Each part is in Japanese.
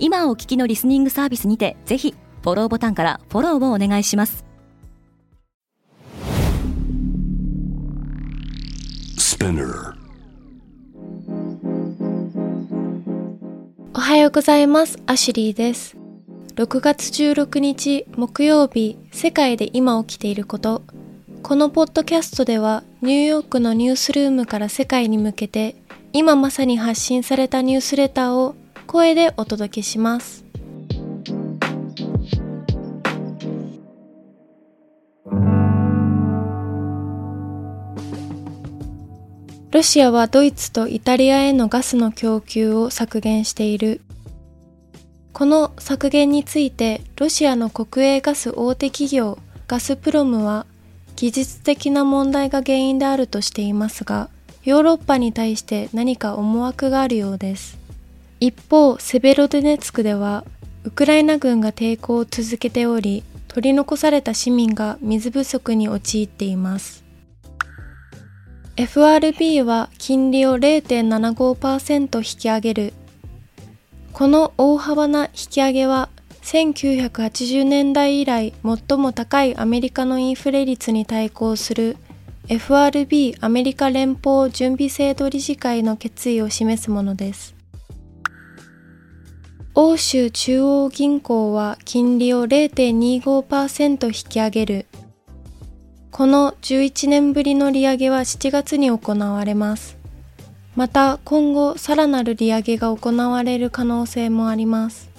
今お聞きのリスニングサービスにてぜひフォローボタンからフォローをお願いします。おはようございます。アシュリーです。6月16日木曜日世界で今起きていること。このポッドキャストではニューヨークのニュースルームから世界に向けて今まさに発信されたニュースレターを声でお届けします。ロシアはドイツとイタリアへのガスの供給を削減している。この削減についてロシアの国営ガス大手企業ガスプロムは技術的な問題が原因であるとしていますがヨーロッパに対して何か思惑があるようです。一方セベロデネツクではウクライナ軍が抵抗を続けており取り残された市民が水不足に陥っています FRB は金利を0.75%引き上げるこの大幅な引き上げは1980年代以来最も高いアメリカのインフレ率に対抗する FRB アメリカ連邦準備制度理事会の決意を示すものです。欧州中央銀行は金利を0.25%引き上げる。この11年ぶりの利上げは7月に行われます。また今後さらなる利上げが行われる可能性もあります。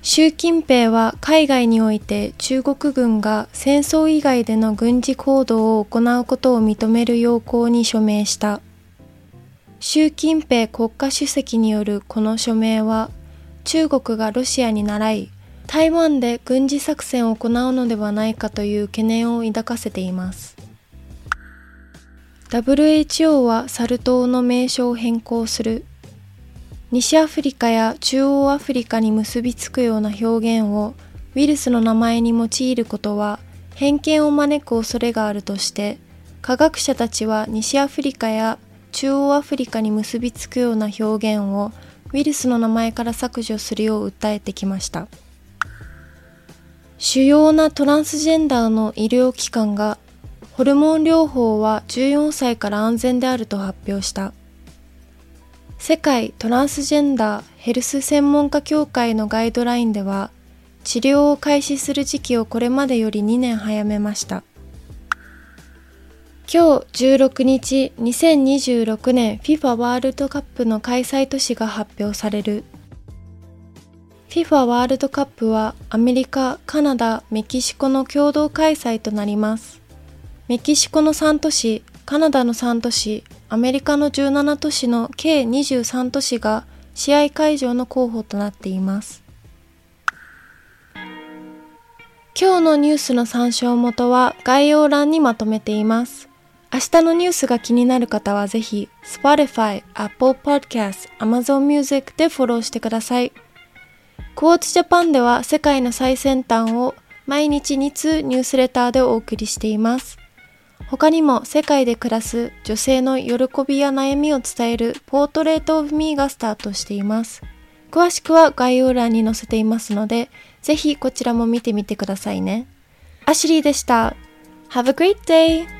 習近平は海外において中国軍が戦争以外での軍事行動を行うことを認める要項に署名した。習近平国家主席によるこの署名は中国がロシアに倣い台湾で軍事作戦を行うのではないかという懸念を抱かせています。WHO はサル痘の名称を変更する。西アフリカや中央アフリカに結びつくような表現をウイルスの名前に用いることは偏見を招く恐れがあるとして科学者たちは西アフリカや中央アフリカに結びつくような表現をウイルスの名前から削除するよう訴えてきました主要なトランスジェンダーの医療機関がホルモン療法は14歳から安全であると発表した。世界トランスジェンダーヘルス専門家協会のガイドラインでは、治療を開始する時期をこれまでより2年早めました。今日16日2026年 FIFA ワールドカップの開催都市が発表される。FIFA ワールドカップはアメリカ、カナダ、メキシコの共同開催となります。メキシコの3都市、カナダの3都市、アメリカの17都市の計23都市が試合会場の候補となっています。今日のニュースの参照元は概要欄にまとめています。明日のニュースが気になる方はぜひ Spotify、Apple Podcast、Amazon Music でフォローしてください。クォーツジャパンでは世界の最先端を毎日2通ニュースレターでお送りしています。他にも世界で暮らす女性の喜びや悩みを伝えるポートレートオブミーがスタートしています。詳しくは概要欄に載せていますので、ぜひこちらも見てみてくださいね。アシュリーでした。Have a great day!